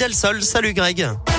Delsol. Salut Greg.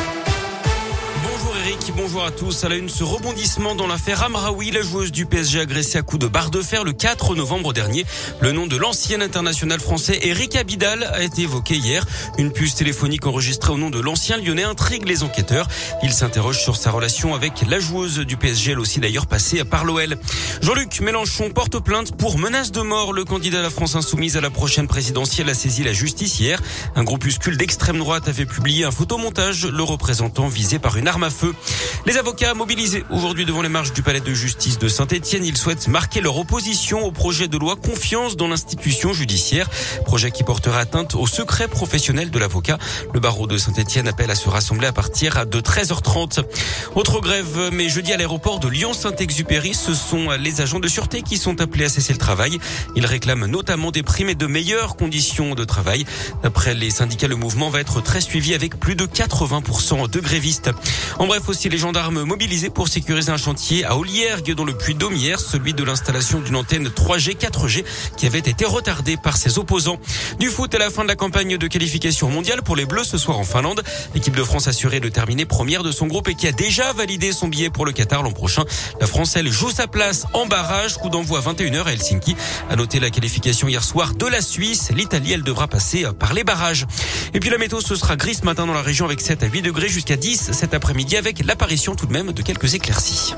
Bonjour à tous. À la une, ce rebondissement dans l'affaire Amraoui, la joueuse du PSG agressée à coups de barre de fer le 4 novembre dernier. Le nom de l'ancien international français Eric Abidal a été évoqué hier. Une puce téléphonique enregistrée au nom de l'ancien lyonnais intrigue les enquêteurs. Il s'interroge sur sa relation avec la joueuse du PSG, elle aussi d'ailleurs passée par l'OL. Jean-Luc Mélenchon porte plainte pour menace de mort. Le candidat de la France insoumise à la prochaine présidentielle a saisi la justice hier. Un groupuscule d'extrême droite avait publié un photomontage le représentant visé par une arme à feu. Les avocats mobilisés aujourd'hui devant les marches du palais de justice de Saint-Etienne, ils souhaitent marquer leur opposition au projet de loi confiance dans l'institution judiciaire, projet qui portera atteinte au secret professionnel de l'avocat. Le barreau de Saint-Etienne appelle à se rassembler à partir de 13h30. Autre grève, mais jeudi à l'aéroport de Lyon-Saint-Exupéry, ce sont les agents de sûreté qui sont appelés à cesser le travail. Ils réclament notamment des primes et de meilleures conditions de travail. D'après les syndicats, le mouvement va être très suivi avec plus de 80% de grévistes. En bref, aussi les gendarmes mobilisés pour sécuriser un chantier à Oliergue dans le puits d'Aumière, celui de l'installation d'une antenne 3G 4G qui avait été retardée par ses opposants. Du foot à la fin de la campagne de qualification mondiale pour les Bleus ce soir en Finlande. L'équipe de France assurée de terminer première de son groupe et qui a déjà validé son billet pour le Qatar l'an prochain. La France, elle, joue sa place en barrage. Coup d'envoi 21h à Helsinki. À noter la qualification hier soir de la Suisse. L'Italie, elle devra passer par les barrages. Et puis la météo, ce sera gris ce matin dans la région avec 7 à 8 degrés jusqu'à 10 cet après-midi l'apparition tout de même de quelques éclaircies.